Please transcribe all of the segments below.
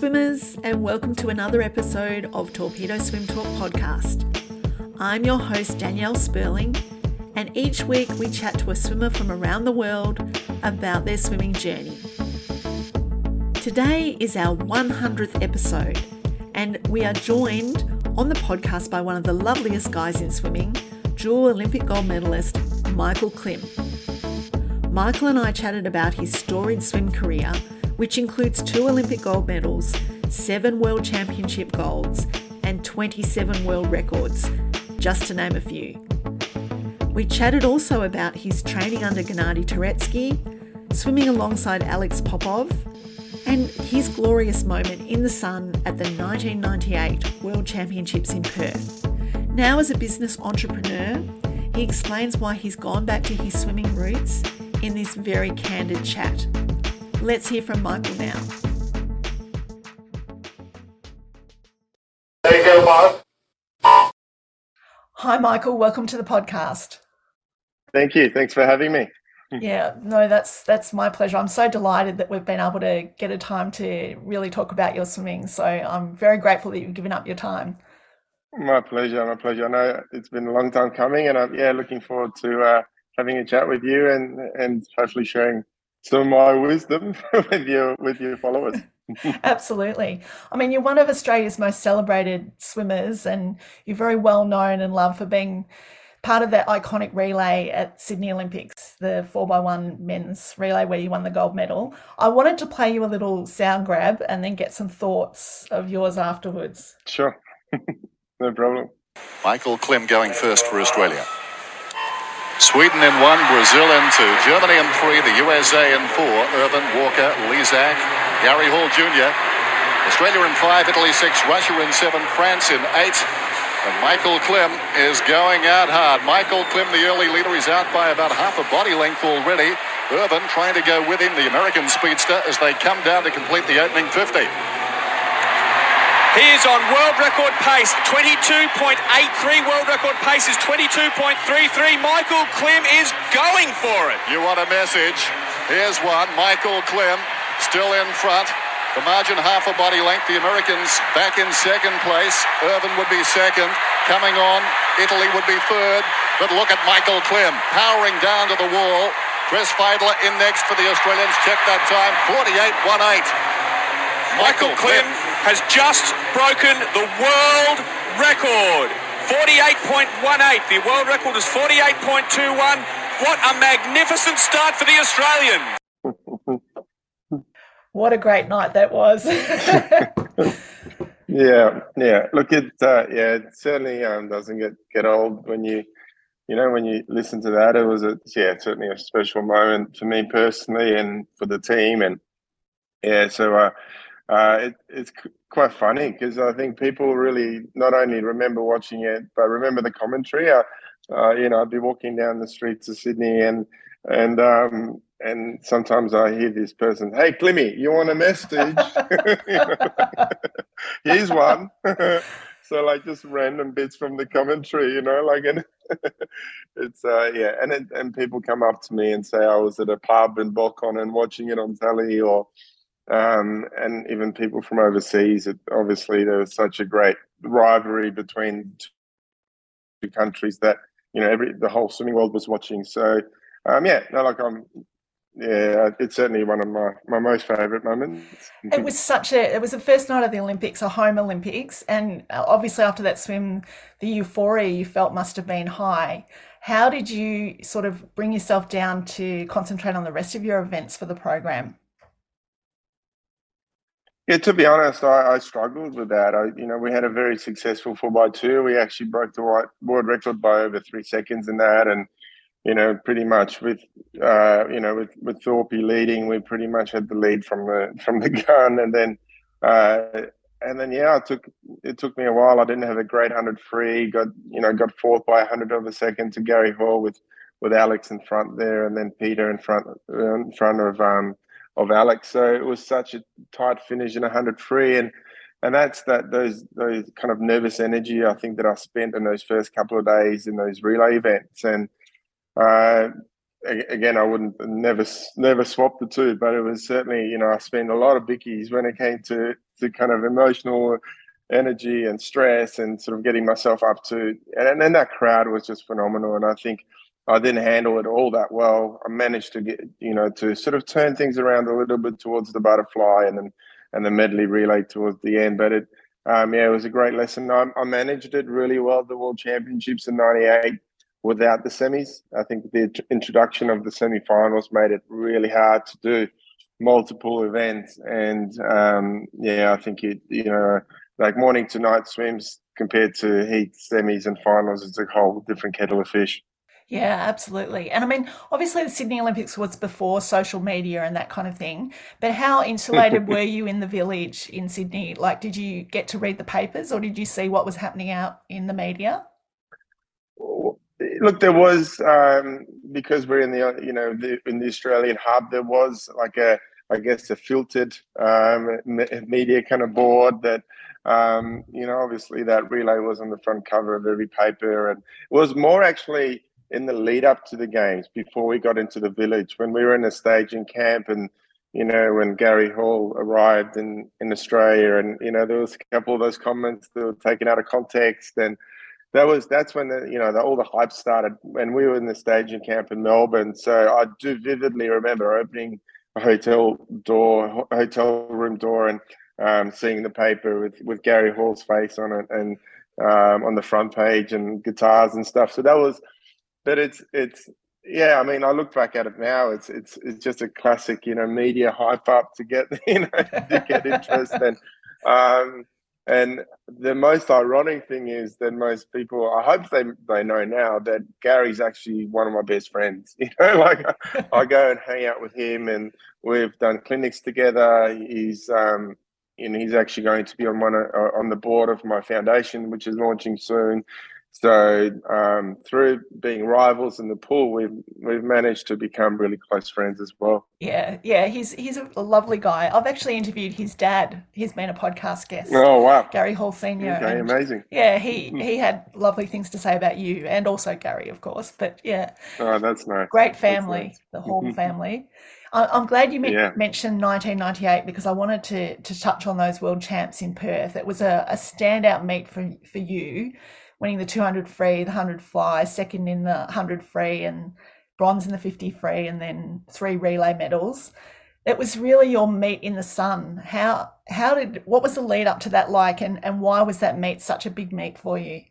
swimmers, and welcome to another episode of Torpedo Swim Talk podcast. I'm your host, Danielle Sperling, and each week we chat to a swimmer from around the world about their swimming journey. Today is our 100th episode, and we are joined on the podcast by one of the loveliest guys in swimming, dual Olympic gold medalist Michael Klim. Michael and I chatted about his storied swim career which includes two Olympic gold medals, seven World Championship golds, and 27 world records, just to name a few. We chatted also about his training under Gennady Turetsky, swimming alongside Alex Popov, and his glorious moment in the sun at the 1998 World Championships in Perth. Now, as a business entrepreneur, he explains why he's gone back to his swimming roots in this very candid chat. Let's hear from Michael now. There you go, Mark. Hi, Michael. Welcome to the podcast. Thank you. Thanks for having me. Yeah, no, that's that's my pleasure. I'm so delighted that we've been able to get a time to really talk about your swimming. So I'm very grateful that you've given up your time. My pleasure. My pleasure. I know it's been a long time coming, and I'm yeah looking forward to uh, having a chat with you and and hopefully sharing some of my wisdom with your with your followers. Absolutely. I mean, you're one of Australia's most celebrated swimmers, and you're very well known and loved for being part of that iconic relay at Sydney Olympics, the 4x1 men's relay where you won the gold medal. I wanted to play you a little sound grab and then get some thoughts of yours afterwards. Sure. no problem. Michael Klim going first for Australia. Sweden in one, Brazil in two, Germany in three, the USA in four, Ervin, Walker, Lezak, Gary Hall Jr., Australia in five, Italy six, Russia in seven, France in eight, and Michael Klim is going out hard. Michael Klim, the early leader, is out by about half a body length already. Ervin trying to go with him, the American speedster, as they come down to complete the opening 50. He is on world record pace, 22.83. World record pace is 22.33. Michael Klim is going for it. You want a message? Here's one. Michael Klim still in front. The margin half a body length. The Americans back in second place. Ervin would be second. Coming on, Italy would be third. But look at Michael Klim powering down to the wall. Chris Fydler in next for the Australians. Check that time. 48.18. Michael Klim has just broken the world record. 48.18. The world record is 48.21. What a magnificent start for the Australians. what a great night that was. yeah, yeah. Look, it uh, yeah, it certainly um, doesn't get get old when you you know when you listen to that. It was a yeah, certainly a special moment for me personally and for the team and yeah. So uh, uh, it, it's quite funny because I think people really not only remember watching it, but remember the commentary. Uh, uh, you know, I'd be walking down the streets of Sydney and and um, and sometimes I hear this person, "Hey, Climmy, you want a message?" Here's one. so like just random bits from the commentary, you know, like and it's uh yeah, and it, and people come up to me and say I was at a pub in Bokon and watching it on telly or um, and even people from overseas. It, obviously, there was such a great rivalry between two countries that you know every the whole swimming world was watching. So um, yeah, no, like I'm. Yeah, it's certainly one of my, my most favourite moments. It was such a. It was the first night of the Olympics, a home Olympics, and uh, obviously after that swim, the euphoria you felt must have been high. How did you sort of bring yourself down to concentrate on the rest of your events for the program? Yeah, to be honest, I, I, struggled with that. I, you know, we had a very successful four by two. We actually broke the world record by over three seconds in that, and you know, pretty much with uh, you know with with Thorpe leading, we pretty much had the lead from the from the gun, and then uh, and then yeah, it took it took me a while. I didn't have a great hundred free. Got you know got fourth by a hundred of a second to Gary Hall with with Alex in front there, and then Peter in front in front of um, of Alex. So it was such a tight finish in 100 free, and and that's that those those kind of nervous energy I think that I spent in those first couple of days in those relay events, and uh, again I wouldn't never never swap the two, but it was certainly you know I spent a lot of bickies when it came to to kind of emotional energy and stress and sort of getting myself up to and then that crowd was just phenomenal. And i think i didn't handle it all that well. I managed to get you know to sort of turn things around a little bit towards the butterfly and then and the medley relay towards the end but it um, yeah it was a great lesson. I, I managed it really well the world championships in 98 without the semis. I think the introduction of the semi-finals made it really hard to do multiple events and um, yeah i think it you know like morning to night swims compared to heat semis and finals it's a whole different kettle of fish yeah, absolutely. And I mean, obviously, the Sydney Olympics was before social media and that kind of thing. But how insulated were you in the village in Sydney? Like, did you get to read the papers or did you see what was happening out in the media? Look, there was, um, because we're in the, you know, the, in the Australian hub, there was like a, I guess, a filtered um, media kind of board that um, you know, obviously that relay was on the front cover of every paper, and it was more actually in the lead up to the games before we got into the village when we were in a staging camp and you know when Gary Hall arrived in in Australia and you know there was a couple of those comments that were taken out of context and that was that's when the you know the, all the hype started when we were in the staging camp in Melbourne so I do vividly remember opening a hotel door hotel room door and um, seeing the paper with, with Gary Hall's face on it and um, on the front page and guitars and stuff. So that was, but it's it's yeah. I mean, I look back at it now. It's it's it's just a classic, you know, media hype up to get you know to get interest and um, and the most ironic thing is that most people, I hope they they know now that Gary's actually one of my best friends. You know, like I go and hang out with him, and we've done clinics together. He's um, and he's actually going to be on one uh, on the board of my foundation, which is launching soon. So um, through being rivals in the pool, we've we've managed to become really close friends as well. Yeah, yeah, he's he's a lovely guy. I've actually interviewed his dad. He's been a podcast guest. Oh wow, Gary Hall Senior. Okay, and, amazing. Yeah, he he had lovely things to say about you and also Gary, of course. But yeah, oh, that's nice. Great family, nice. the Hall family. I'm glad you yeah. mentioned 1998 because I wanted to to touch on those world champs in Perth. It was a, a standout meet for for you, winning the 200 free, the 100 fly, second in the 100 free, and bronze in the 50 free, and then three relay medals. It was really your meet in the sun. How how did what was the lead up to that like, and and why was that meet such a big meet for you?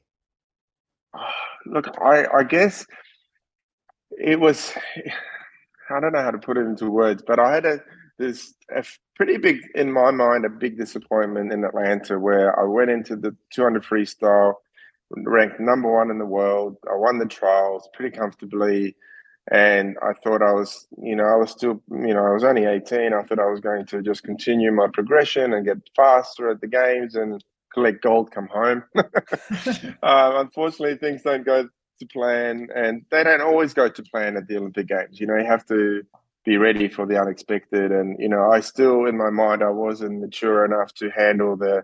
Look, I I guess it was I don't know how to put it into words, but I had a this a pretty big in my mind a big disappointment in Atlanta where I went into the 200 freestyle ranked number one in the world. I won the trials pretty comfortably, and I thought I was you know I was still you know I was only 18. I thought I was going to just continue my progression and get faster at the games and collect gold, come home. uh, unfortunately, things don't go to plan, and they don't always go to plan at the Olympic Games. You know, you have to be ready for the unexpected. And you know, I still, in my mind, I wasn't mature enough to handle the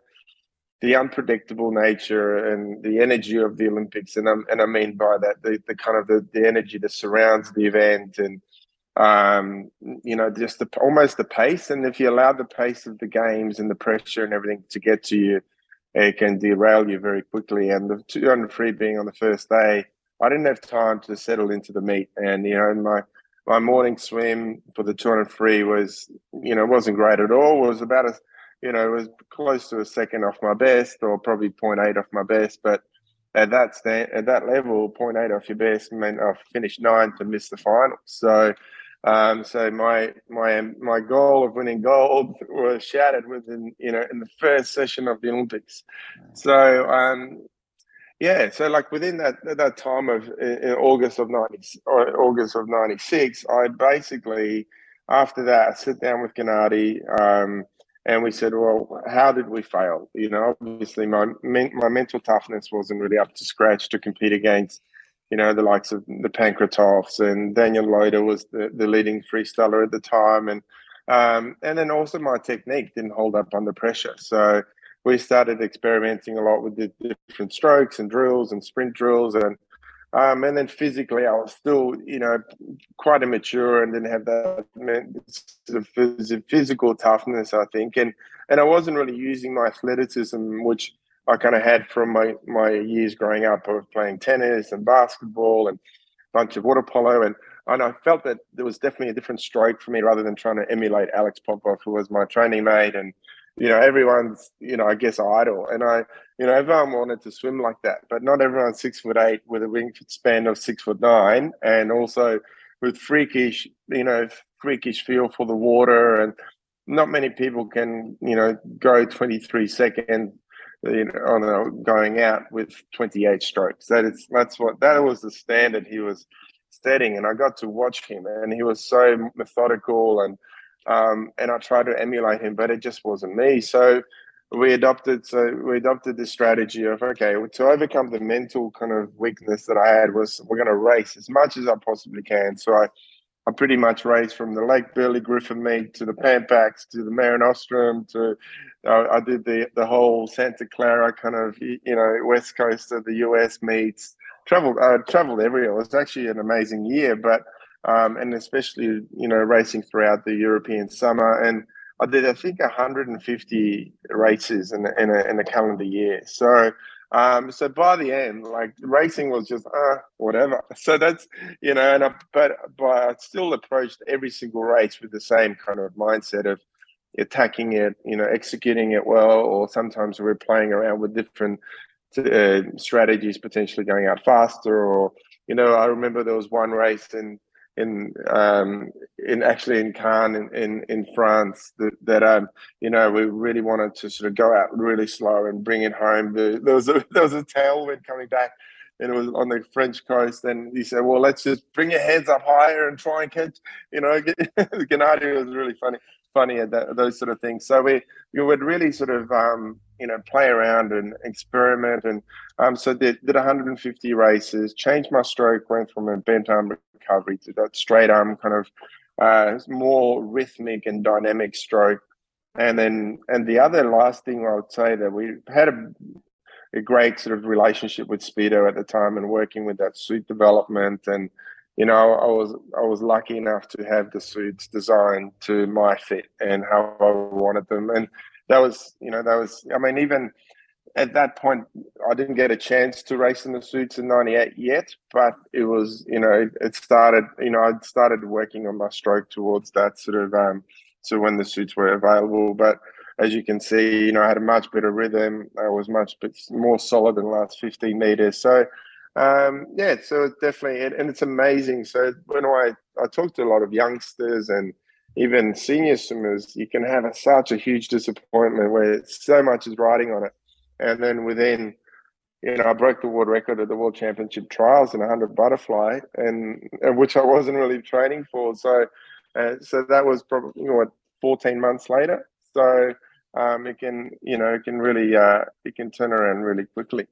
the unpredictable nature and the energy of the Olympics. And and I mean by that the, the kind of the, the energy that surrounds the event and um, you know, just the, almost the pace. And if you allow the pace of the games and the pressure and everything to get to you, it can derail you very quickly. And the 200 free being on the first day, I didn't have time to settle into the meet, and you know, my my morning swim for the 200 free was, you know, wasn't great at all. It was about a, you know, it was close to a second off my best, or probably 0.8 off my best. But at that stand, at that level, 0.8 off your best meant I finished ninth and missed the final. So, um, so my my my goal of winning gold was shattered within, you know, in the first session of the Olympics. So, um, yeah, so like within that that time of in August of ninety or August of ninety six, I basically after that I sit down with Gennady, um, and we said, well, how did we fail? You know, obviously my my mental toughness wasn't really up to scratch to compete against, you know, the likes of the Pankratovs and Danyon Loader was the, the leading freestyler at the time, and um, and then also my technique didn't hold up under pressure. So we started experimenting a lot with the different strokes and drills and sprint drills and Um, and then physically, I was still, you know, quite immature and didn't have that sort of physical toughness, I think. And and I wasn't really using my athleticism, which I kind of had from my my years growing up of playing tennis and basketball and a bunch of water polo. And and I felt that there was definitely a different stroke for me rather than trying to emulate Alex Popov, who was my training mate and you know everyone's you know I guess idol. And I you know everyone wanted to swim like that, but not everyone's six foot eight with a wingspan of six foot nine, and also with freakish you know freakish feel for the water and not many people can you know go 23 seconds you know, on a, going out with 28 strokes. That is that's what that was the standard he was setting, and I got to watch him, and he was so methodical, and um, and I tried to emulate him, but it just wasn't me. So we adopted so we adopted the strategy of okay to overcome the mental kind of weakness that I had was we're going to race as much as I possibly can. So I I pretty much raced from the Lake Burley Griffin meet to the Pan Pacs to the Mare Nostrum to uh, I did the the whole Santa Clara kind of you know west coast of the US meets traveled uh, traveled everywhere. It was actually an amazing year, but um, and especially you know racing throughout the European summer. And I did I think 150 races in a, in a, in a calendar year. So. Um, so by the end, like racing was just uh, whatever. So that's you know, and I, but but I still approached every single race with the same kind of mindset of attacking it, you know, executing it well, or sometimes we're playing around with different uh, strategies potentially going out faster or you know i remember there was one race in in um in actually in Cannes in in, in France that, that um you know we really wanted to sort of go out really slow and bring it home. The, there was a there was a tailwind coming back and it was on the French coast and he said well let's just bring your heads up higher and try and catch you know Gennady was really funny funny at that, those sort of things. So we we would really sort of um you know play around and experiment and um, so did, did 150 races changed my stroke went from a bent arm recovery to that straight arm kind of uh, more rhythmic and dynamic stroke. And then and the other last thing i would say that we had a, a great sort of relationship with speedo at the time and working with that suit development. And you know, I was I was lucky enough to have the suits designed to my fit and how I wanted them, and that was you know that was i mean even at that point i didn't get a chance to race in the suits in 98 yet but it was you know it, started you know i started working on my stroke towards that sort of um so when the suits were available. But as you can see you know i had a much better rhythm. I was much bit more solid in the last 15 meters. So um yeah so it's definitely and it's amazing. So when i i talk to a lot of youngsters and even senior swimmers, you can have a, such a huge disappointment where so much is riding on it. And then within, you know, I broke the world record at the World Championship trials in 100 butterfly, and, and which I wasn't really training for. So, uh, so that was probably you know, what 14 months later. So um, it can, you know, it can really, uh, it can turn around really quickly.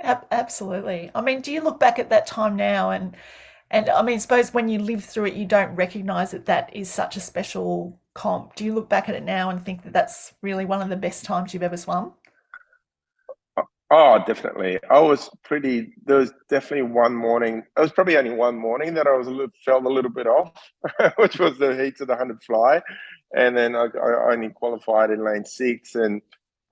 Absolutely. I mean, do you look back at that time now and and I mean, suppose when you live through it, you don't recognize that that is such a special comp. Do you look back at it now and think that that's really one of the best times you've ever swum? Oh, definitely. I was pretty. There was definitely one morning. It was probably only one morning that I was a little felt a little bit off, which was the heat of the hundred fly, and then I, I only qualified in lane six, and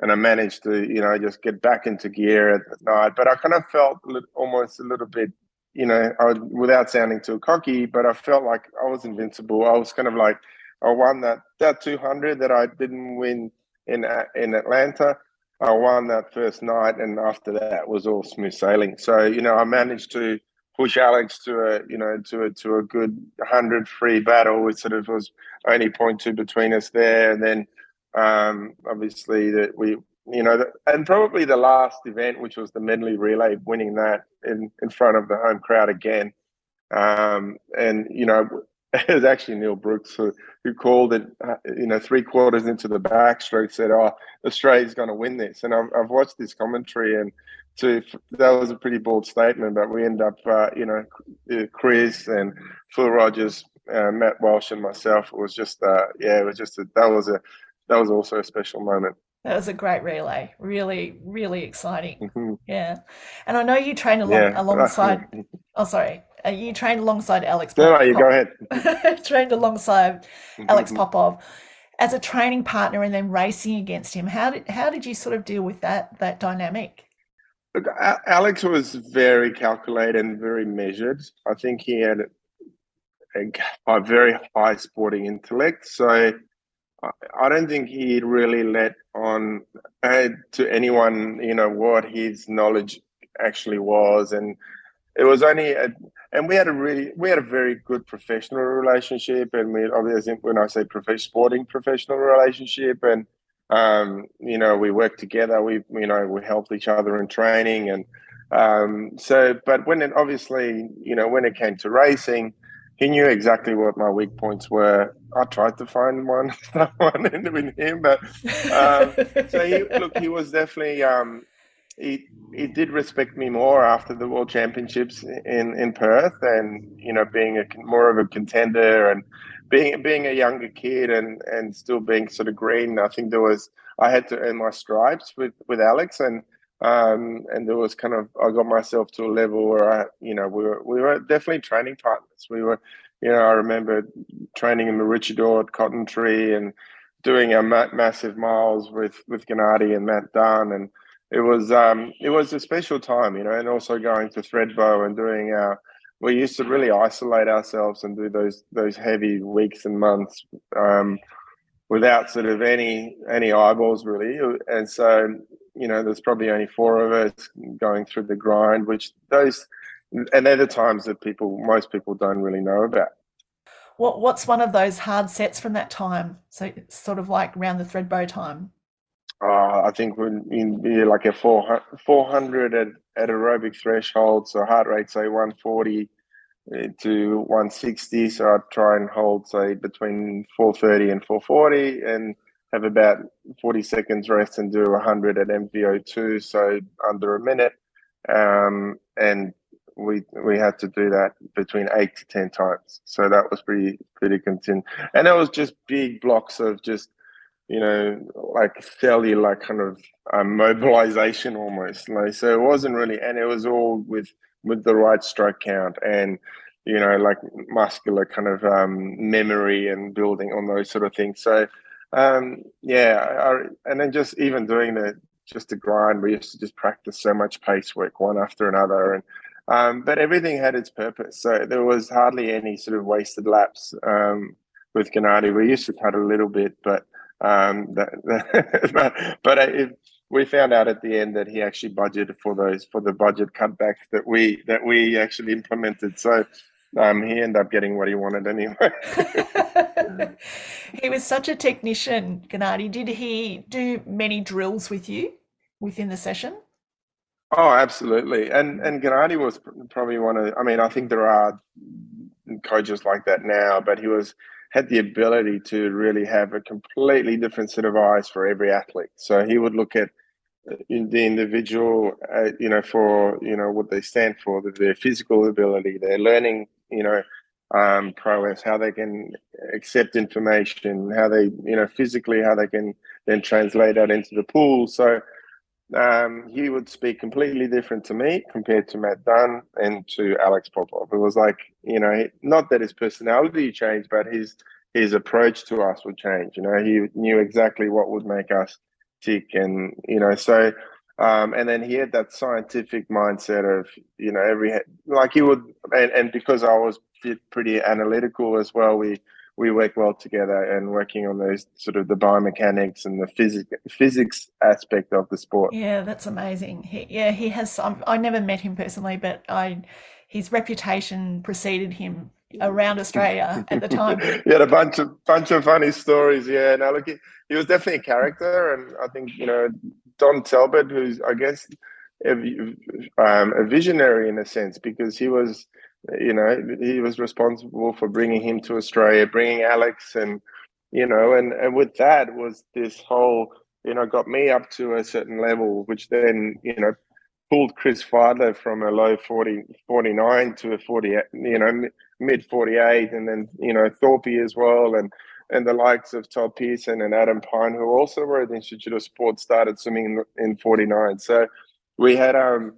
and I managed to you know just get back into gear at night. But I kind of felt almost a little bit you know, I, without sounding too cocky, but I felt like I was invincible. I was kind of like, I won that that 200 that I didn't win in in Atlanta. I won that first night, and after that was all smooth sailing. So you know, I managed to push Alex to a you know to a to a good 100 free battle. It sort of was only point two between us there, and then um, obviously that we you know, and probably the last event, which was the medley relay, winning that in, in front of the home crowd again. Um, and, you know, it was actually Neil Brooks who, who called it, uh, you know, three quarters into the backstroke, said, Oh, Australia's going to win this. And I've, I've watched this commentary, and to, that was a pretty bold statement, but we end up, uh, you know, Chris and Phil Rogers, uh, Matt Welsh, and myself. It was just, uh, yeah, it was just, a, that was a, that was also a special moment. That was a great relay. Really, really exciting. Mm-hmm. Yeah. And I know you trained along, yeah. alongside, oh, sorry. Uh, you trained alongside Alex Popov. No, you go ahead. trained alongside Alex mm-hmm. Popov as a training partner and then racing against him. How did, how did you sort of deal with that, that dynamic? Look, Alex was very calculated and very measured. I think he had a, a very high sporting intellect. So I don't think he really let on uh, to anyone, you know, what his knowledge actually was, and it was only, a, and we had a really, we had a very good professional relationship, and we obviously, when I say sporting professional relationship, and um, you know, we worked together, we, you know, we helped each other in training, and um, so, but when it obviously, you know, when it came to racing he knew exactly what my weak points were. I tried to find one, one in him, but um, so he look, he was definitely um, he he did respect me more after the World Championships in in Perth, and you know, being a more of a contender and being being a younger kid and and still being sort of green. I think there was I had to earn my stripes with with Alex and. Um, and there was kind of I got myself to a level where I, you know, we were we were definitely training partners. We were, you know, I remember training in Maroochydore at Cotton Tree and doing our ma- massive miles with with Gennady and Matt Dunn, and it was um, it was a special time, you know, and also going to Thredbo and doing our. We used to really isolate ourselves and do those those heavy weeks and months um, without sort of any any eyeballs really, and so you know, there's probably only four of us going through the grind, which those, and they're the times that people, most people don't really know about. What What's one of those hard sets from that time? So sort of like around the Thredbo time. Uh, I think we're in like a 400, 400 at, at aerobic threshold, so heart rate say 140 eh, to 160. So I try and hold say between 430 and 440, and have about 40 seconds rest and do 100 at MVO2, so under a minute. Um, and we we had to do that between eight to ten times. So that was pretty pretty continued. And it was just big blocks of just you know like cellular kind of um, mobilization almost. Like, so it wasn't really, and it was all with with the right stroke count and you know like muscular kind of um, memory and building on those sort of things. So um, yeah, I, and then just even doing the just the grind, we used to just practice so much pace work one after another, and um, but everything had its purpose. So there was hardly any sort of wasted laps um, with Gennady. We used to cut a little bit, but um, that, but, but it, we found out at the end that he actually budgeted for those for the budget cutbacks that we that we actually implemented. So um, he ended up getting what he wanted anyway. he was such a technician, Gennady. Did he do many drills with you within the session? Oh, absolutely. And and Gennady was probably one of. I mean, I think there are coaches like that now, but he was had the ability to really have a completely different set of eyes for every athlete. So he would look at the individual, uh, you know, for you know what they stand for, their physical ability, their learning you know, um, prowess, how they can accept information, how they, you know, physically, how they can then translate that into the pool. So um, he would speak completely different to me compared to Matt Dunn and to Alex Popov. It was like, you know, not that his personality changed, but his his approach to us would change. You know, he knew exactly what would make us tick, and you know, so um, and then he had that scientific mindset of, you know, every, like he would, and, and because I was pretty analytical as well, we, we work well together and working on those sort of the biomechanics and the physics physics aspect of the sport. Yeah, that's amazing. He, yeah, he has. Um, I never met him personally, but I, his reputation preceded him around Australia at the time. he had a bunch of bunch of funny stories. Yeah, no, look, he, he was definitely a character, and I think you know Don Talbot, who's I guess a, um, a visionary in a sense because he was, you know, he was responsible for bringing him to Australia, bringing Alex, and you know, and and with that was this whole, you know, got me up to a certain level, which then you know pulled Chris Fydler from a low 40, 49 to a 40, you know, mid 48, and then, you know, Thorpe as well. And and the likes of Todd Pearson and Adam Pine, who also were at the Institute of Sport, started swimming in, in 49. So we had, um,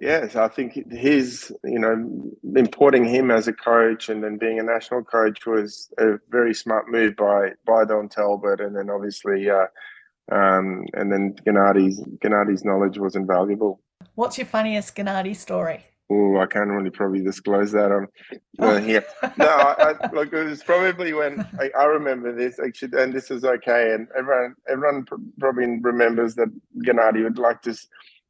yes, I think his, you know, importing him as a coach and then being a national coach was a very smart move by by Don Talbot, and then obviously, uh, um, and then Gennadi's Gennadi's knowledge was invaluable. What's your funniest Gennady story? Oh, I can't really probably disclose that on uh, here. No, I, I, look, it was probably when I, I, remember this actually, and this is okay. And everyone, everyone probably remembers that Gennady would like to,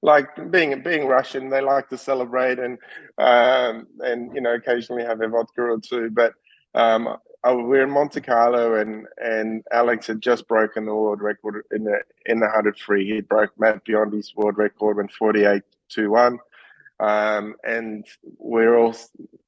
like being being Russian, they like to celebrate and um, and you know occasionally have a vodka or two. But um, I, we we're in Monte Carlo, and and Alex had just broken the world record in the in the hundred free. He broke Matt Biondi's world record when forty eight two one um, and we're all,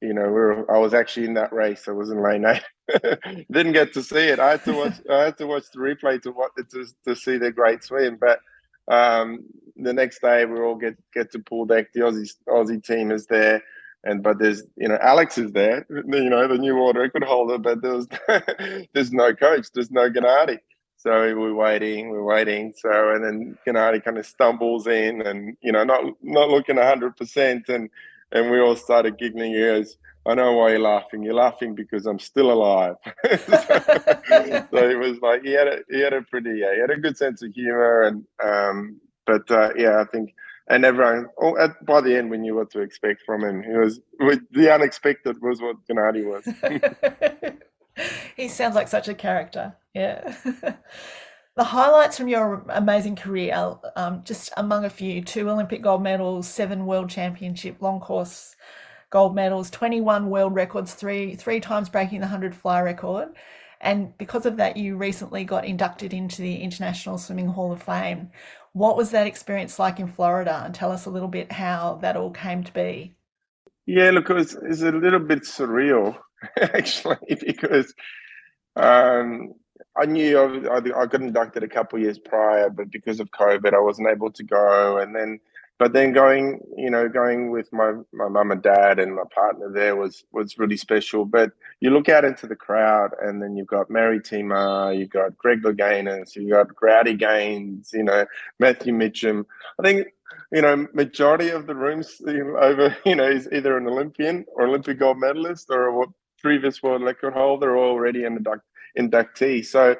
you know, we're. I was actually in that race. I was in lane eight. Didn't get to see it. I had to watch. I had to watch the replay to what to to see the great swim. But um, the next day we all get get to pool deck. The Aussie Aussie team is there, and but there's you know Alex is there. You know the new world record holder, but there's there's no coach. There's no Gennady. So we're waiting, we're waiting. So and then Gennady kind of stumbles in, and you know, not not looking hundred percent, and and we all started giggling. He goes, "I know why you're laughing. You're laughing because I'm still alive." so, so it was like he had a he had a pretty yeah, he had a good sense of humor, and um, but uh, yeah, I think and everyone oh, at, by the end we knew what to expect from him. He was the unexpected was what Gennady was. he sounds like such a character. Yeah. the highlights from your amazing career, um, just among a few, two Olympic gold medals, seven world championship long course gold medals, 21 world records, three three times breaking the 100 fly record. And because of that, you recently got inducted into the International Swimming Hall of Fame. What was that experience like in Florida? And tell us a little bit how that all came to be. Yeah, look, it was, it was a little bit surreal actually, because um, I knew I, I, got inducted a couple years prior, but because of COVID, I wasn't able to go. And then, but then going, you know, going with my my mum and dad and my partner there was was really special. But you look out into the crowd, and then you've got Mary Timmer, you've got Greg Louganis, you've got Rowdy Gaines, you know, Matthew Mitcham I think you know, majority of the rooms over, you know, is either an Olympian or Olympic gold medalist or a previous world record holder already an induct, inductee. So,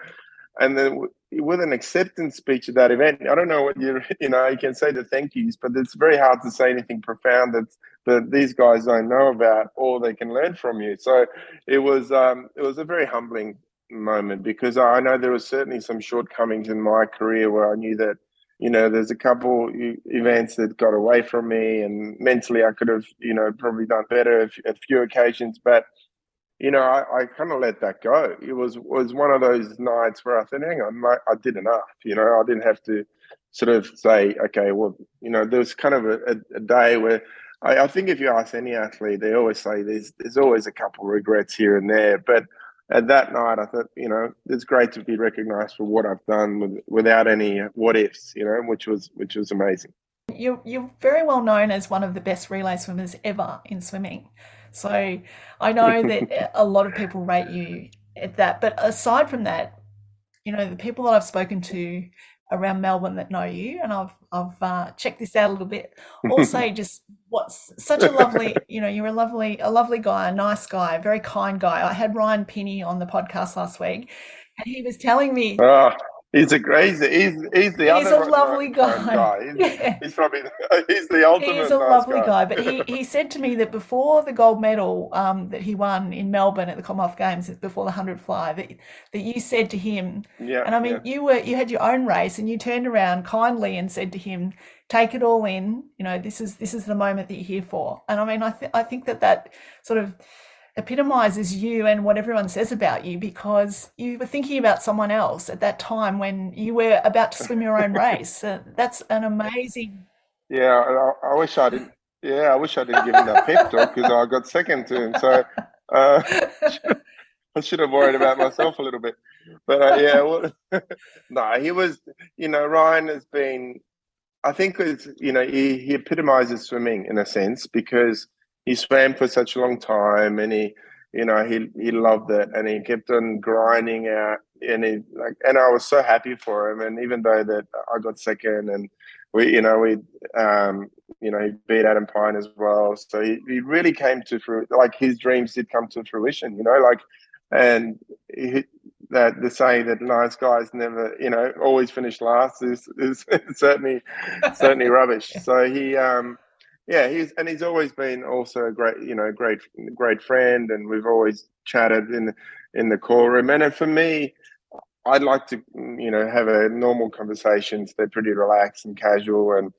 and then with an acceptance speech at that event, I don't know what you you know you can say the thank yous, but it's very hard to say anything profound that that these guys don't know about or they can learn from you. So it was um, it was a very humbling moment because I know there was certainly some shortcomings in my career where I knew that you know there's a couple events that got away from me and mentally I could have you know probably done better a few occasions, but you know, I, I kind of let that go. It was was one of those nights where I thought, hang on, mate, I did enough. You know, I didn't have to sort of say, okay, well, you know, there was kind of a, a, a day where I, I, think if you ask any athlete, they always say there's there's always a couple regrets here and there. But at that night, I thought, you know, it's great to be recognised for what I've done with, without any what ifs, you know, which was which was amazing. You're you're very well known as one of the best relay swimmers ever in swimming. So I know that a lot of people rate you at that. But aside from that, you know, the people that I've spoken to around Melbourne that know you, and I've I've uh, checked this out a little bit. Also, just what's such a lovely, you know, you're a lovely a lovely guy, a nice guy, a very kind guy. I had Ryan Pini on the podcast last week, and he was telling me. Oh. He's a crazy. He's he's the he's a lovely guy. guy. He's, yeah. he's, probably he's the ultimate. He's a nice lovely guy. guy. But he, he said to me that before the gold medal um, that he won in Melbourne at the Commonwealth Games before the hundred fly that, that you said to him. Yeah. And I mean, yeah. you were you had your own race, and you turned around kindly and said to him, "Take it all in. You know, this is this is the moment that you're here for." And I mean, I th- I think that that sort of epitomizes you and what everyone says about you because you were thinking about someone else at that time when you were about to swim your own race. That's an amazing. Yeah, I, I, wish I didn't. Yeah, I wish I didn't give him that pep talk because I got second to him. So uh, I should have worried about myself a little bit. But uh, yeah, well, no, he was. You know, Ryan has been. I think it's you know he, he epitomizes swimming in a sense because he swam for such a long time and he you know, he he loved it, and he kept on grinding out, and he like, and I was so happy for him. And even though that I got second, and we, you know, we, um, you know, he beat Adam Pine as well, so he, he really came to through like his dreams did come to fruition, you know, like, and he, that the saying that nice guys never, you know, always finish last is is certainly certainly rubbish. So he, um, yeah, he's and he's always been also a great, you know, great great friend, and we've always chatted in in the call room. And for me, I'd like to, you know, have a normal conversations. They're pretty relaxed and casual, and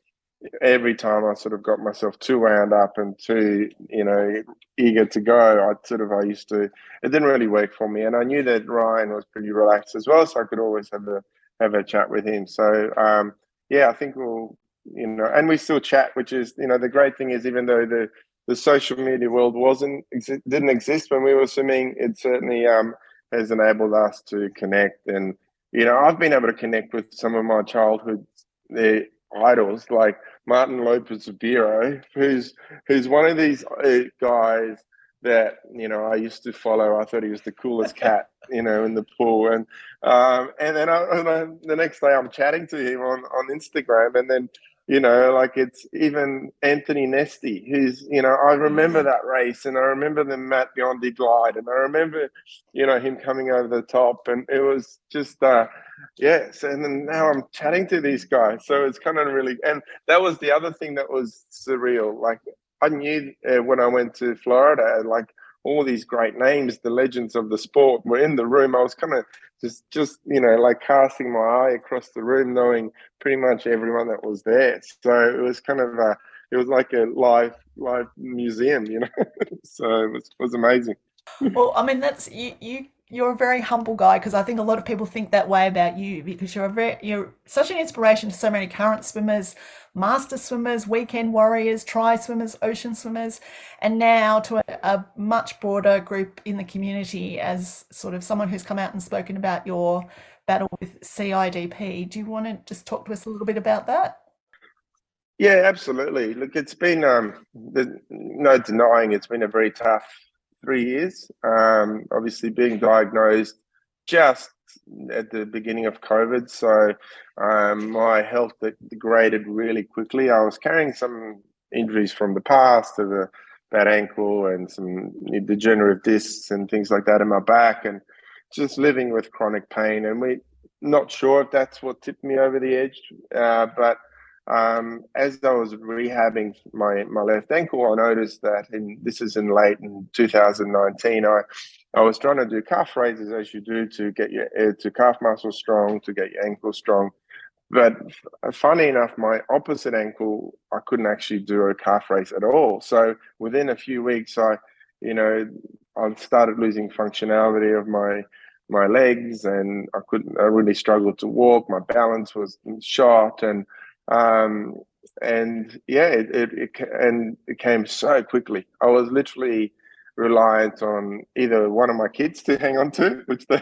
every time I sort of got myself too wound up and too, you know, eager to go, I sort of I used to. It didn't really work for me, and I knew that Ryan was pretty relaxed as well, so I could always have a have a chat with him. So um, yeah, I think we'll, you know, and we still chat, which is, you know, the great thing is even though the the social media world wasn't didn't exist when we were swimming, it certainly um, has enabled us to connect and. You know, I've been able to connect with some of my childhood their idols like Martin Lopez Zubero, who's who's one of these uh, guys that you know I used to follow. I thought he was the coolest cat, you know, in the pool, and um, and then I, and I, the next day I'm chatting to him on on Instagram, and then you know, like it's even Anthony Nesty, who's, you know, I remember that race and I remember the Matt Biondi glide and I remember, you know, him coming over the top and it was just, uh, yes. And then now I'm chatting to these guys. So it's kind of really, and that was the other thing that was surreal. Like I knew uh, when I went to Florida, like all these great names, the legends of the sport were in the room. I was kind of just, just you know, like casting my eye across the room, knowing pretty much everyone that was there. So it was kind of a, it was like a live, live museum, you know. so it was, it was amazing. well, I mean, that's you. You you're a very humble guy because I think a lot of people think that way about you because you're a very you're such an inspiration to so many current swimmers, master swimmers, weekend warriors, tri swimmers, ocean swimmers, and now to a, a, much broader group in the community as sort of someone who's come out and spoken about your battle with CIDP. Do you want to just talk to us a little bit about that? Yeah, absolutely. Look, it's been um, no denying it's been a very tough three years. Um, obviously, being diagnosed just at the beginning of COVID, so um, my health degraded really quickly. I was carrying some injuries from the past of a bad ankle and some degenerative discs and things like that in my back, and just living with chronic pain. And we not sure if that's what tipped me over the edge, uh, but um, as I was rehabbing my, my left ankle, I noticed that in this is in late in 2019. I I was trying to do calf raises as you do to get your uh, to calf muscle strong, to get your ankle strong. But funny enough, my opposite ankle, I couldn't actually do a calf raise at all. So within a few weeks, I, you know, I started losing functionality of my my legs, and I couldn't. I really struggled to walk. My balance was shot, and um, and yeah, it, it, it, and it came so quickly. I was literally reliant on either one of my kids to hang on to, which they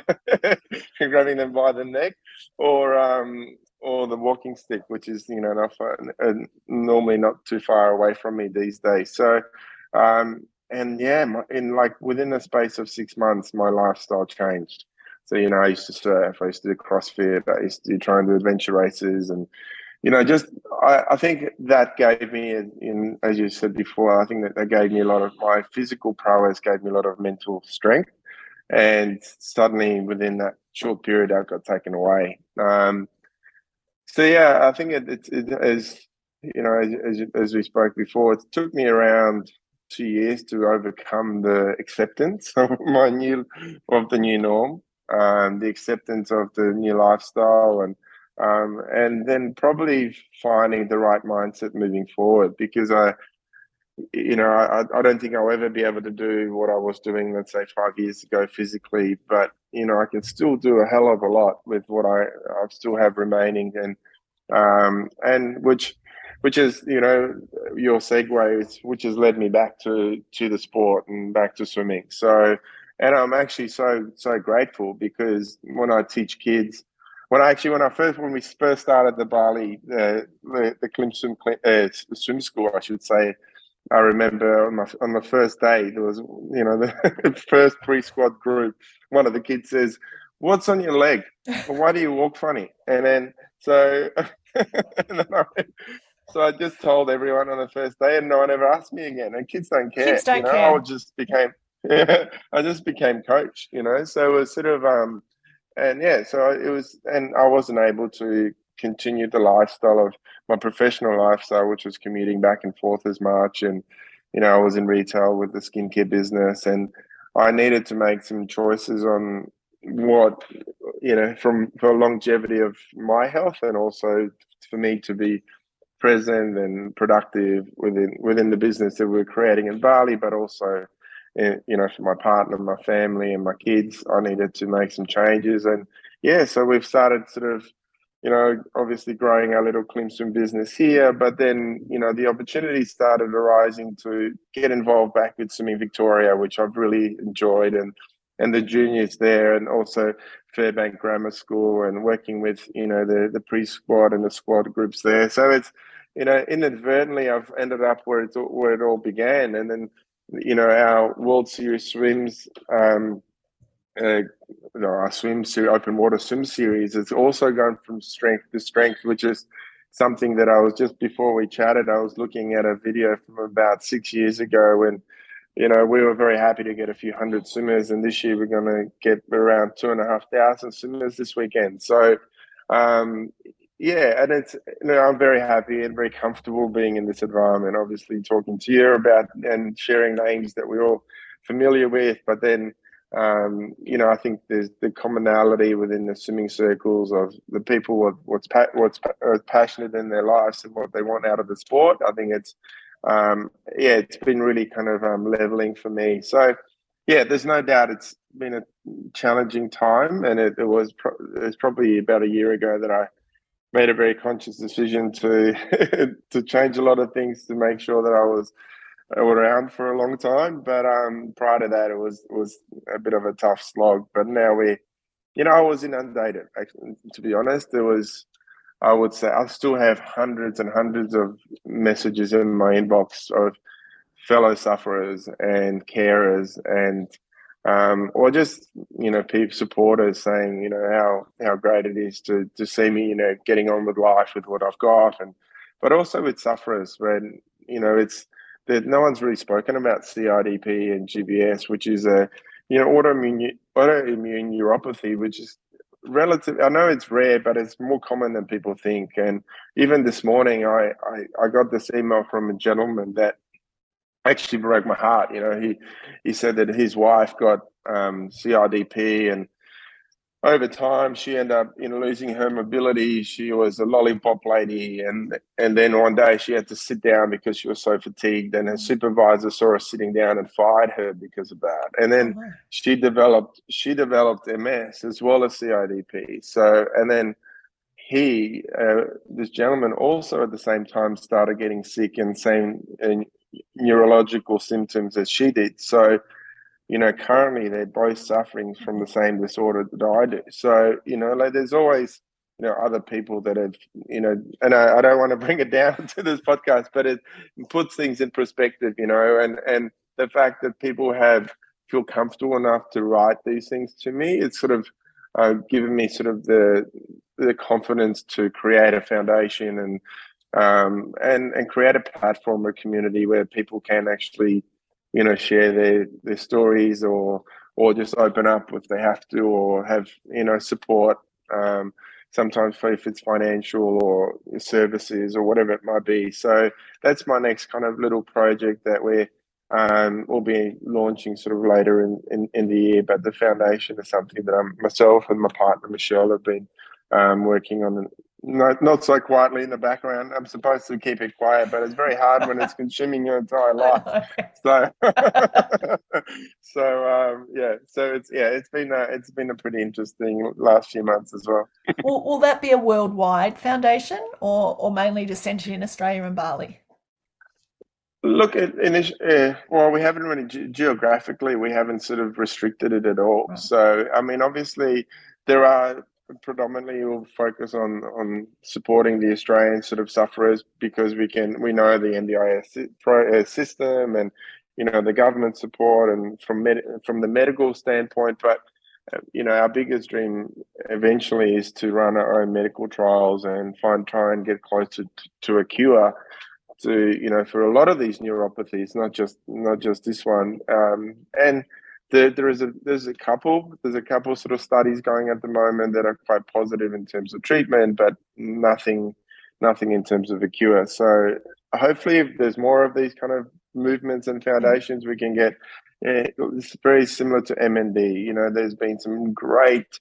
grabbing them by the neck, or um, or the walking stick, which is you know not far, uh, normally not too far away from me these days. So, um, and yeah, in like within the space of six months, my lifestyle changed. So you know, I used to surf, I used to do CrossFit, I used to try and do adventure races, and you know, just I, I think that gave me, in as you said before, I think that that gave me a lot of my physical prowess, gave me a lot of mental strength, and suddenly within that short period, I got taken away. Um, so yeah, I think it, it, it as you know, as, as, as we spoke before, it took me around two years to overcome the acceptance of my new of the new norm, um, the acceptance of the new lifestyle, and um, and then probably finding the right mindset moving forward because I, you know, I, I don't think I'll ever be able to do what I was doing, let's say five years ago physically, but you know, I can still do a hell of a lot with what I I still have remaining, and um, and which which is you know your segue, which has led me back to to the sport and back to swimming. So, and I'm actually so so grateful because when I teach kids when I actually when I first when we first started the Bali the the, the swim uh, swim school I should say I remember on, my, on the first day, there was, you know, the first pre squad group. One of the kids says, What's on your leg? Why do you walk funny? And then, so, and then I, so I just told everyone on the first day, and no one ever asked me again. And kids don't care. Kids don't you know? care. I just became, yeah, I just became coach, you know. So it was sort of, um, and yeah, so it was, and I wasn't able to continue the lifestyle of my professional lifestyle, which was commuting back and forth as much. And, you know, I was in retail with the skincare business and I needed to make some choices on what, you know, from for longevity of my health and also for me to be present and productive within within the business that we're creating in Bali, but also you know for my partner, my family, and my kids. I needed to make some changes, and yeah, so we've started sort of you know, obviously growing our little Swim business here, but then, you know, the opportunity started arising to get involved back with Swimming Victoria, which I've really enjoyed, and and the juniors there, and also Firbank Grammar School, and working with you know the the pre squad and the squad groups there. So it's you know inadvertently I've ended up where it's where it all began, and then you know our World Series swims. Um, uh, know, our swim series, open water swim series, it's also gone from strength to strength, which is something that I was just before we chatted. I was looking at a video from about six years ago when, you know, we were very happy to get a few hundred swimmers, and this year we're going to get around two and a half thousand swimmers this weekend. So, um, yeah, and it's you know I'm very happy and very comfortable being in this environment. Obviously, talking to you about and sharing names that we're all familiar with, but then um, you know, I think there's the commonality within the swimming circles of the people what, what's pa- what's pa- passionate in their lives and what they want out of the sport. I think it's um, yeah, it's been really kind of um, leveling for me. So yeah, there's no doubt it's been a challenging time, and it, it was pro- it was probably about a year ago that I made a very conscious decision to to change a lot of things to make sure that I was around for a long time. But um, prior to that, it was was a bit of a tough slog. But now we, you know, I was inundated. Actually, to be honest, there was, I would say, I still have hundreds and hundreds of messages in my inbox of fellow sufferers and carers and. Um, or just you know, people supporters saying you know how how great it is to to see me you know getting on with life with what I've got, and but also with sufferers when you know it's that no one's really spoken about CIDP and GBS, which is a you know autoimmune autoimmune neuropathy, which is relative. I know it's rare, but it's more common than people think. And even this morning, I I, I got this email from a gentleman that actually broke my heart. You know, he he said that his wife got um, CIDP and over time she ended up you know losing her mobility. She was a lollipop lady and and then one day she had to sit down because she was so fatigued and her supervisor saw her sitting down and fired her because of that. And then oh, she developed she developed ms as well as cidp so and then he uh, this gentleman also at the same time started getting sick and same uh, neurological symptoms as she did so you know, currently they're both suffering from the same disorder that I do. So, you know, like there's always, you know, other people that have, you know, and I, I don't want to bring it down to this podcast, but it puts things in perspective, you know, and and the fact that people have feel comfortable enough to write these things to me, it's sort of uh, given me sort of the the confidence to create a foundation and um, and and create a platform, a community where people can actually you know share their their stories or or just open up if they have to or have you know support um, sometimes if it's financial or services or whatever it might be. So that's my next kind of little project that we're um, we'll be launching sort of later in, in, in the year. But the foundation is something that I'm myself and my partner Michelle have been um, working on not not so quietly in the background. I'm supposed to keep it quiet, but it's very hard when it's consuming your entire life. So, so um, yeah, so it's yeah, it's been a, it's been a pretty interesting last few months as well. will, will that be a worldwide foundation, or or mainly just centered in Australia and Bali? Look, in uh, well, we haven't really ge- geographically, we haven't sort of restricted it at all. Right. So, I mean, obviously, there are predominantly we'll focus on on supporting the Australian sort of sufferers because we can we know the NDIS uh, system and you know the government support and from med- from the medical standpoint, but uh, you know our biggest dream eventually is to run our own medical trials and find try and get closer to, to a cure to you know for a lot of these neuropathies, not just not just this one. Um, and there, there is a there's a couple there's a couple sort of studies going at the moment that are quite positive in terms of treatment, but nothing nothing in terms of a cure. So hopefully, if there's more of these kind of movements and foundations, we can get. it's very similar to MND. You know, there's been some great,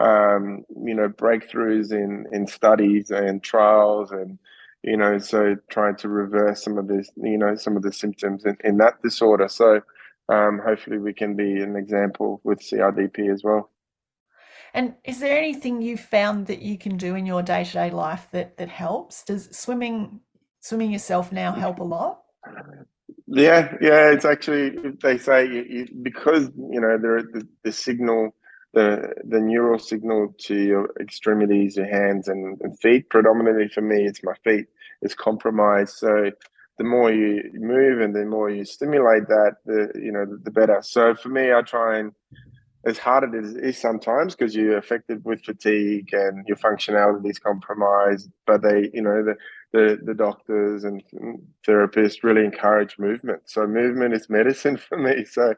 um, you know, breakthroughs in in studies and trials and you know, so trying to reverse some of this, you know, some of the symptoms in, in that disorder. So um, hopefully we can be an example with CIDP as well. And is there anything you've found that you can do in your day to day life that that helps? Does swimming swimming yourself now help a lot? Yeah, yeah. It's actually they say you, you, because you know the, the signal the the neural signal to your extremities, your hands and, and feet. Predominantly for me, it's my feet. It's compromised. So the more you move and the more you stimulate that, the you know the, the better. So for me, I try and as hard as it is sometimes because you're affected with fatigue and your functionality is compromised. But they, you know, the the, the doctors and therapists really encourage movement. So movement is medicine for me. So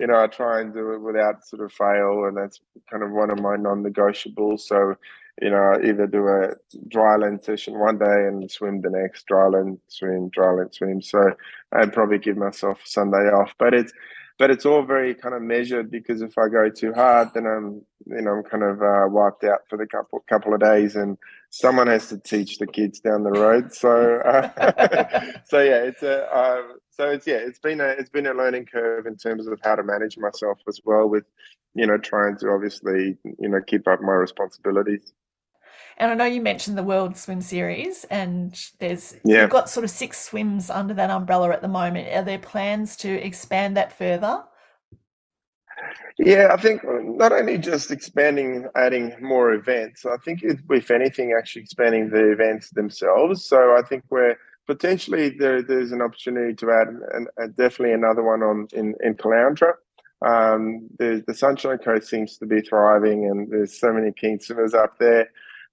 you know, I try and do it without sort of fail, and that's kind of one of my non-negotiables. So you know, either do a dry land session one day and swim the next, dry land swim, dry land swim. So I'd probably give myself Sunday off. But it's but it's all very kind of measured because if I go too hard, then I'm you know I'm kind of uh, wiped out for the couple couple of days, and someone has to teach the kids down the road. So uh, so yeah, it's a uh, so it's yeah, it's been a it's been a learning curve in terms of how to manage myself as well with you know trying to obviously you know keep up my responsibilities. And I know you mentioned the World Swim Series, and there's yeah. you've got sort of six swims under that umbrella at the moment. Are there plans to expand that further? Yeah, I think not only just expanding, adding more events. I think if anything, actually expanding the events themselves. So I think we're potentially there, there's an opportunity to add an, definitely another one on in in Caloundra. Um, the, the Sunshine Coast seems to be thriving, and there's so many keen swimmers up there.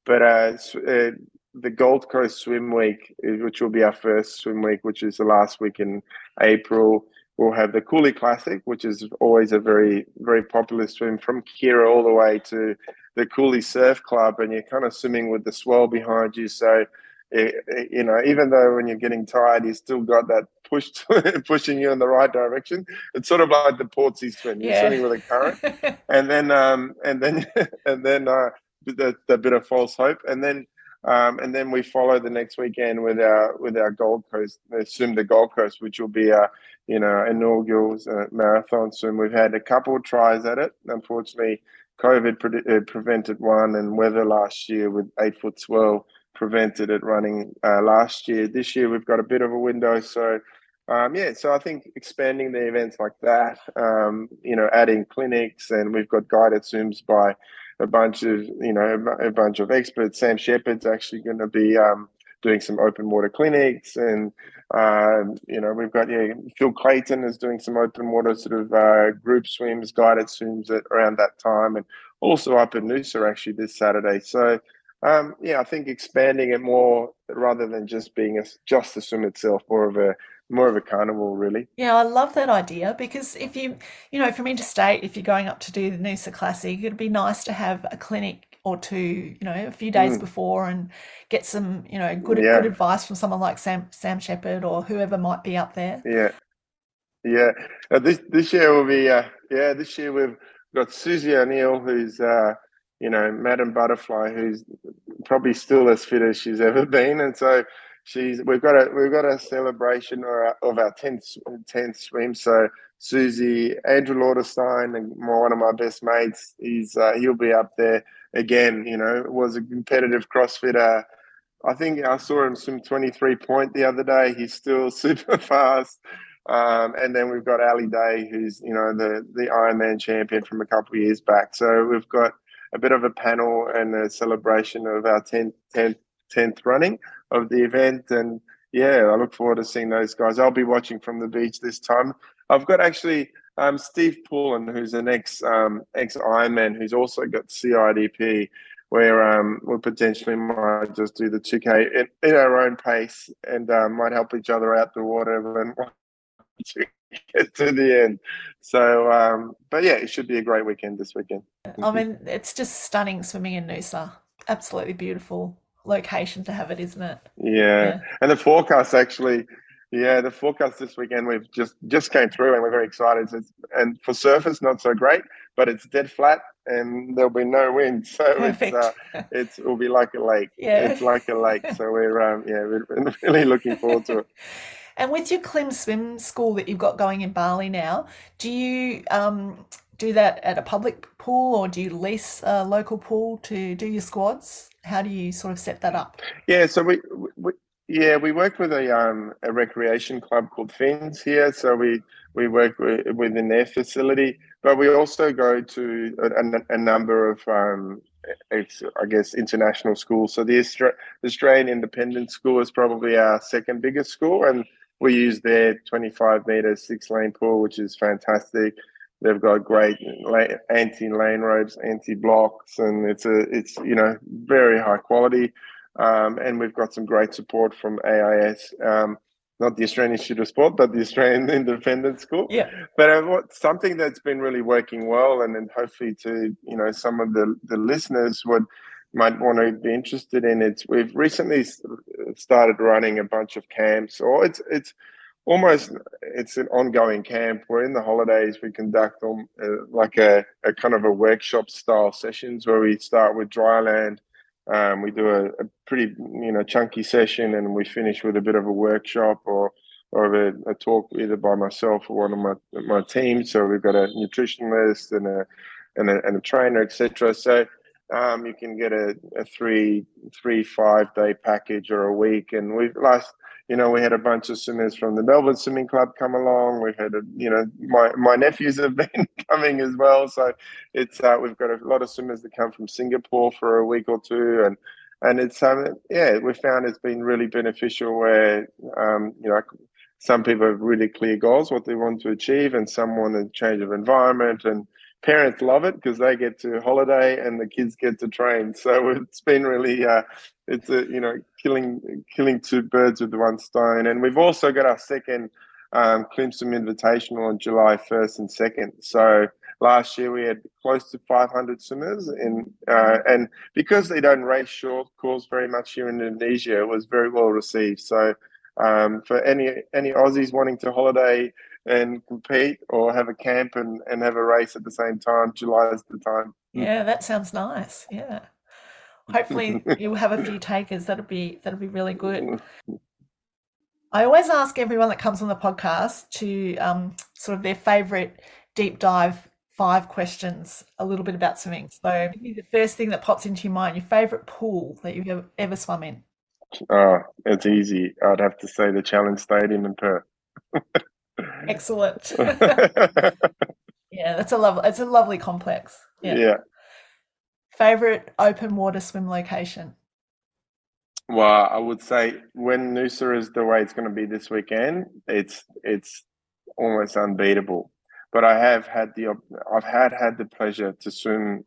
But uh, uh, the Gold Coast Swim Week, which will be our first swim week, which is the last week in April, we'll have the Cooly Classic, which is always a very, very popular swim from Kirra all the way to the Cooly Surf Club, and you're kind of swimming with the swell behind you. So, it, it, you know, even though when you're getting tired, you still got that push to, pushing you in the right direction. It's sort of like the Portsea swim. You're yeah. swimming with a current, and then, um, and then, and then. Uh, that, that bit of false hope, and then um, and then we follow the next weekend with our with our Gold Coast swim the Gold Coast, which will be a you know inaugural uh, marathon swim. We've had a couple of tries at it. Unfortunately, COVID pre- uh, prevented one, and weather last year with eight foot swell prevented it running uh, last year. This year we've got a bit of a window, so. Um, yeah, so I think expanding the events like that, um, you know, adding clinics, and we've got guided swims by a bunch of you know a bunch of experts. Sam Shepard's actually going to be um, doing some open water clinics, and um, you know we've got yeah Phil Clayton is doing some open water sort of uh, group swims, guided swims at, around that time, and also up in Noosa actually this Saturday. So. Um, yeah, I think expanding it more rather than just being a, just the swim itself, more of a more of a carnival, really. Yeah, I love that idea because if you, you know, from interstate, if you're going up to do the Noosa Classic, it'd be nice to have a clinic or two, you know, a few days mm. before and get some, you know, good yeah. good advice from someone like Sam Sam Shepard or whoever might be up there. Yeah, yeah. Uh, this this year will be, uh, yeah, this year we've got Susie O'Neill, who's, uh, you know, Madam Butterfly, who's probably still as fit as she's ever been, and so she's we've got a we've got a celebration of our tenth tenth swim. So Susie, Andrew Lauterstein, and one of my best mates, he's uh, he'll be up there again. You know, was a competitive CrossFitter. I think I saw him swim 23 point the other day. He's still super fast. Um, and then we've got Ali Day, who's you know the the Ironman champion from a couple of years back. So we've got a bit of a panel and a celebration of our 10th, 10th, 10th running of the event. And yeah, I look forward to seeing those guys. I'll be watching from the beach this time. I've got actually um, Steve Pullen, who's an ex um, ex Ironman, who's also got CIDP, where um, we potentially might just do the 2K in, in our own pace and um, might help each other out the water and to get to the end. So, um, but yeah, it should be a great weekend this weekend. I mean, it's just stunning swimming in Noosa. Absolutely beautiful location to have it, isn't it? Yeah, yeah. and the forecast actually yeah, the forecast this weekend we've just just came through, and we're very excited. It's, and for surface, not so great, but it's dead flat, and there'll be no wind, so Perfect. it's uh, it's it will be like a lake. Yeah, it's like a lake. So we're um, yeah, we're really looking forward to it. And with your Klim Swim School that you've got going in Bali now, do you um, do that at a public pool or do you lease a local pool to do your squads? How do you sort of set that up? Yeah, so we, we yeah, we work with a um, a recreation club called Fins here, so we we work with, within their facility, but we also go to a, a number of um, I guess international schools. So the Australian Independent School is probably our second biggest school, and we use their 25 meter six lane pool, which is fantastic. They've got great anti lane ropes, anti blocks, and it's a it's you know very high quality. Um, and we've got some great support from AIS, um, not the Australian Institute of Sport, but the Australian Independent School. Yeah. But uh, something that's been really working well, and then hopefully to you know some of the the listeners would might want to be interested in it. We've recently started running a bunch of camps, or it's it's almost it's an ongoing camp We're in the holidays we conduct um, uh, like a, a kind of a workshop style sessions where we start with dry land um, we do a, a, pretty you know chunky session, and we finish with a bit of a workshop or or a, a talk either by myself or one of my my team. So we've got a nutritionist and a and a, and a trainer, etc. So um, you can get a, a three three five day package or a week. And we've last you know, we had a bunch of swimmers from the Melbourne Swimming Club come along. We've had, a, you know, my, my nephews have been coming as well. So it's uh, we've got a lot of swimmers that come from Singapore for a week or two, and and it's um yeah, we found it's been really beneficial where um you know some people have really clear goals what they want to achieve, and some want a change of environment and parents love it because they get to holiday and the kids get to train. So it's been really, uh, it's a you know killing killing two birds with one stone. And we've also got our second um, Klim Swim Invitational on July first and second. So last year we had close to 500 swimmers in uh, and because they don't race short course very much here in Indonesia, it was very well received. So um, for any any Aussies wanting to holiday and compete or have a camp and, and have a race at the same time. July is the time. Yeah, that sounds nice. Yeah. Hopefully you'll have a few takers. That'll be that'll be really good. I always ask everyone that comes on the podcast to um, sort of their favorite deep dive five questions, a little bit about swimming. So the first thing that pops into your mind, your favorite pool that you've ever, ever swum in. Oh, it's easy. I'd have to say the Challenge Stadium in Perth. Excellent. yeah, that's a lovely. It's a lovely complex. Yeah. yeah. Favorite open water swim location. Well, I would say when Noosa is the way it's going to be this weekend, it's it's almost unbeatable. But I have had the I've had had the pleasure to swim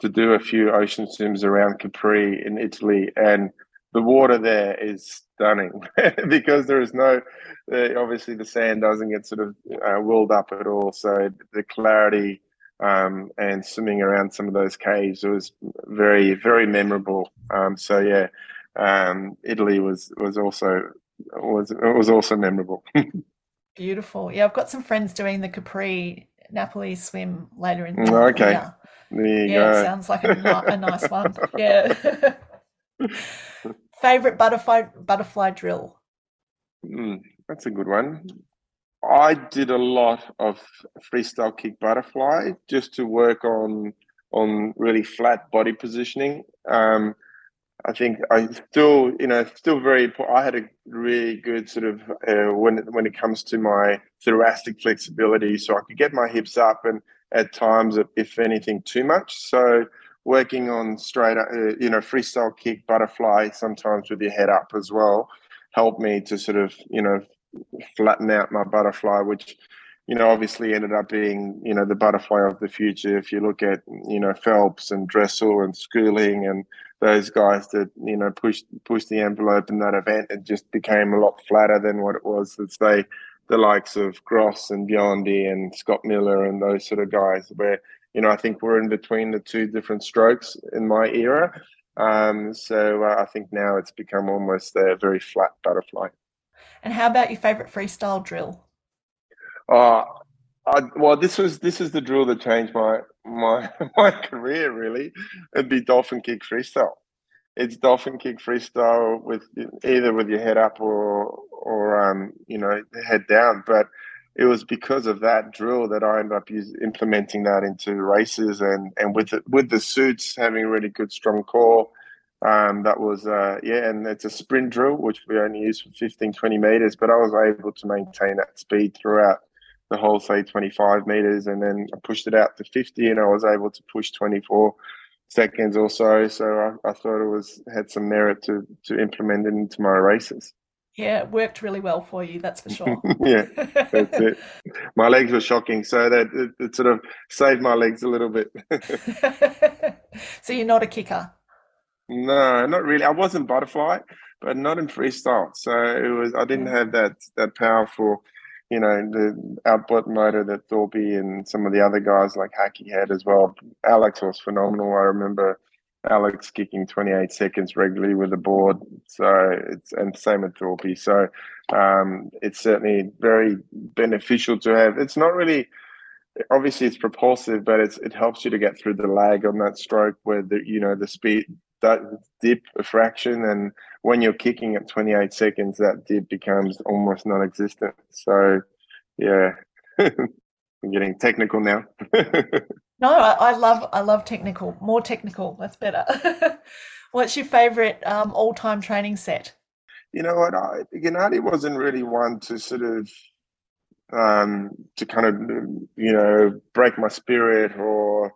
to do a few ocean swims around Capri in Italy, and the water there is stunning because there is no uh, obviously the sand doesn't get sort of uh, whirled up at all. So the clarity um, and swimming around some of those caves was very very memorable. Um, so yeah um, italy was was also was was also memorable. Beautiful. Yeah i've got some friends doing the capri napoli swim later in the mm, okay. year. there you yeah go. it sounds like a, a nice one. Yeah Favorite butterfly butterfly drill? Mm, that's a good one. I did a lot of freestyle kick butterfly just to work on on really flat body positioning. Um, I think I still, you know, still very. I had a really good sort of uh, when when it comes to my thoracic flexibility, so I could get my hips up and at times, if anything, too much. So working on straight, uh, you know, freestyle kick, butterfly, sometimes with your head up as well, helped me to sort of, you know, flatten out my butterfly, which, you know, obviously ended up being, you know, the butterfly of the future. If you look at, you know, Phelps and Dressel and Schooling and those guys that, you know, pushed pushed the envelope in that event, it just became a lot flatter than what it was, let's say, the likes of Gross and Biondi and Scott Miller and those sort of guys, where you know I think we're in between the two different strokes in my era. Um, so uh, I think now it's become almost a very flat butterfly. And how about your favorite freestyle drill? Uh, I, well, this was this is the drill that changed my my my career. Really, it'd be dolphin kick freestyle. It's dolphin kick freestyle with either with your head up or or um, you know head down. But it was because of that drill that I ended up use, implementing that into races and and with the, with the suits having a really good strong core. Um, that was uh, yeah, and it's a sprint drill which we only use for 15, 20 meters, but I was able to maintain that speed throughout the whole say 25 meters, and then I pushed it out to 50, and I was able to push 24 seconds or so. So I, I thought it was had some merit to to implement it into my races. Yeah, it worked really well for you, that's for sure. yeah, that's it. My legs were shocking, so that it, it sort of saved my legs a little bit. so you're not a kicker? No, not really. I wasn't butterfly, but not in freestyle. So it was. I didn't have that that powerful, you know, the output motor that Thorpe and some of the other guys like Hackett had as well. Alex was phenomenal. I remember Alex kicking 28 seconds regularly with the board. So it's and same with Thorpe. So um, it's certainly very beneficial to have. It's not really obviously it's propulsive, but it's it helps you to get through the lag on that stroke where the you know the speed that dip a fraction and when you're kicking at 28 seconds that dip becomes almost non-existent so yeah i'm getting technical now No, I, I, love I love technical. More technical. That's better. What's your favorite um, all time training set? You know what? I, Gennady wasn't really one to sort of um, to kind of you know break my spirit or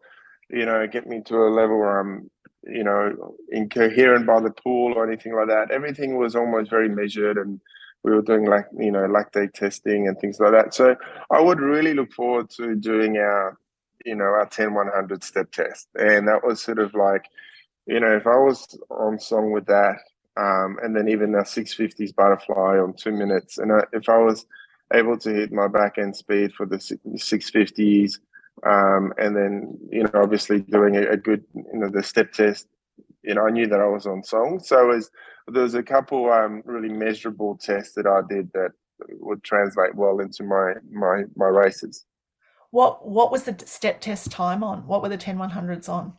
you know get me to a level where I'm you know incoherent by the pool or anything like that. Everything was almost very measured and we were doing like you know lactate testing and things like that. So I would really look forward to doing our you know, our 10 100 step test. And that was sort of like, you know, if I was on song with that, um, and then even a 650s butterfly on two minutes, and I, if I was able to hit my back end speed for the 650s, um, and then, you know, obviously doing a, a, good, you know, the step test, you know, I knew that I was on song. So was, there was a couple um, really measurable tests that I did that would translate well into my my my races. What what was the step test time on? What were the 10 100s on?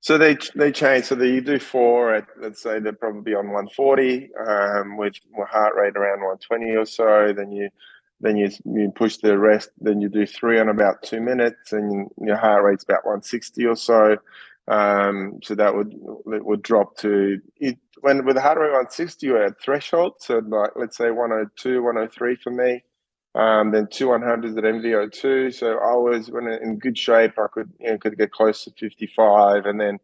So they they change. So they, you do four at let's say they're probably on 140 um, with heart rate around 120 or so. Then you then you you push the rest. Then you do three on about two minutes, and your heart rate's about 160 or so. Um, so that would it would drop to it, when with heart rate 160 you're at threshold. So like let's say 102, 103 for me. Um, then two 100s at MVO2. So I was when in good shape. I could you know, could get close to 55, and then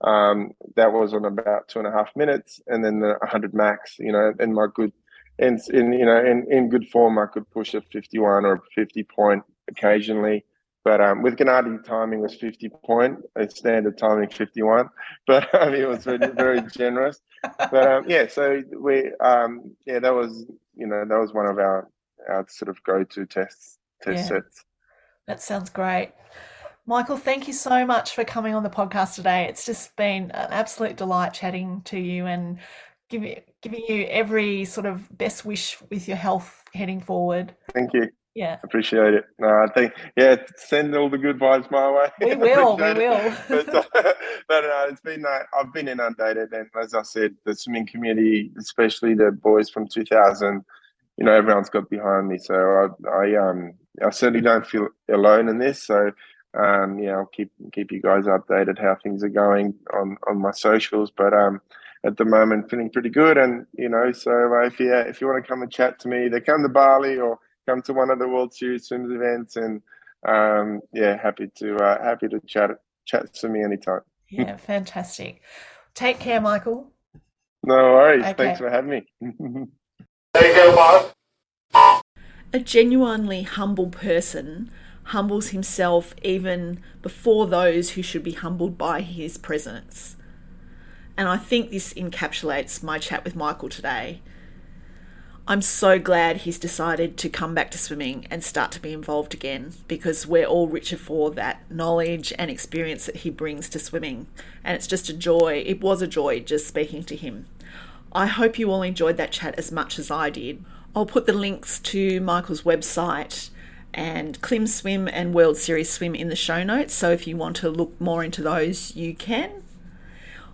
um, that was on about two and a half minutes, and then the 100 max. You know, in my good, in, in you know in, in good form, I could push a 51 or a 50 point occasionally. But um, with Gennady, timing was 50 point, a standard timing 51. But I mean, it was very, very generous. But um, yeah, so we, um, yeah, that was, you know, that was one of our our sort of go-to tests test yeah. sets. That sounds great. Michael, thank you so much for coming on the podcast today. It's just been an absolute delight chatting to you and giving giving you every sort of best wish with your health heading forward. Thank you. Yeah, appreciate it. No, I think yeah, send all the good vibes my way. We will, we will. but, uh, but uh, it's been uh, I've been inundated, and as I said, the swimming community, especially the boys from 2000 you know everyone's got behind me. So I, I um I certainly don't feel alone in this. So um yeah, I'll keep keep you guys updated how things are going on on my socials. But um at the moment feeling pretty good, and you know so uh, if you if you want to come and chat to me, they come to Bali or come to one of the World Series swims events, and um yeah, happy to uh, happy to chat chat to me anytime. Yeah, fantastic. Take care, Michael. No worries. Okay. Thanks for having me. There you go. A genuinely humble person humbles himself even before those who should be humbled by his presence. And I think this encapsulates my chat with Michael today. I'm so glad he's decided to come back to swimming and start to be involved again because we're all richer for that knowledge and experience that he brings to swimming. And it's just a joy. It was a joy just speaking to him. I hope you all enjoyed that chat as much as I did. I'll put the links to Michael's website and Klim Swim and World Series Swim in the show notes. So if you want to look more into those, you can.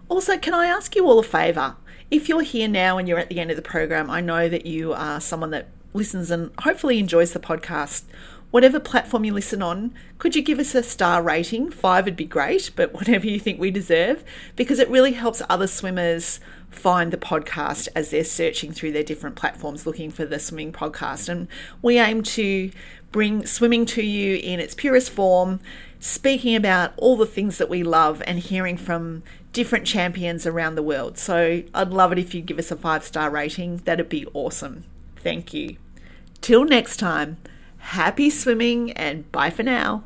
Also, can I ask you all a favour? If you're here now and you're at the end of the program, I know that you are someone that listens and hopefully enjoys the podcast. Whatever platform you listen on, could you give us a star rating? Five would be great, but whatever you think we deserve, because it really helps other swimmers find the podcast as they're searching through their different platforms looking for the swimming podcast. And we aim to bring swimming to you in its purest form, speaking about all the things that we love and hearing from different champions around the world. So I'd love it if you give us a five star rating. That'd be awesome. Thank you. Till next time, happy swimming and bye for now.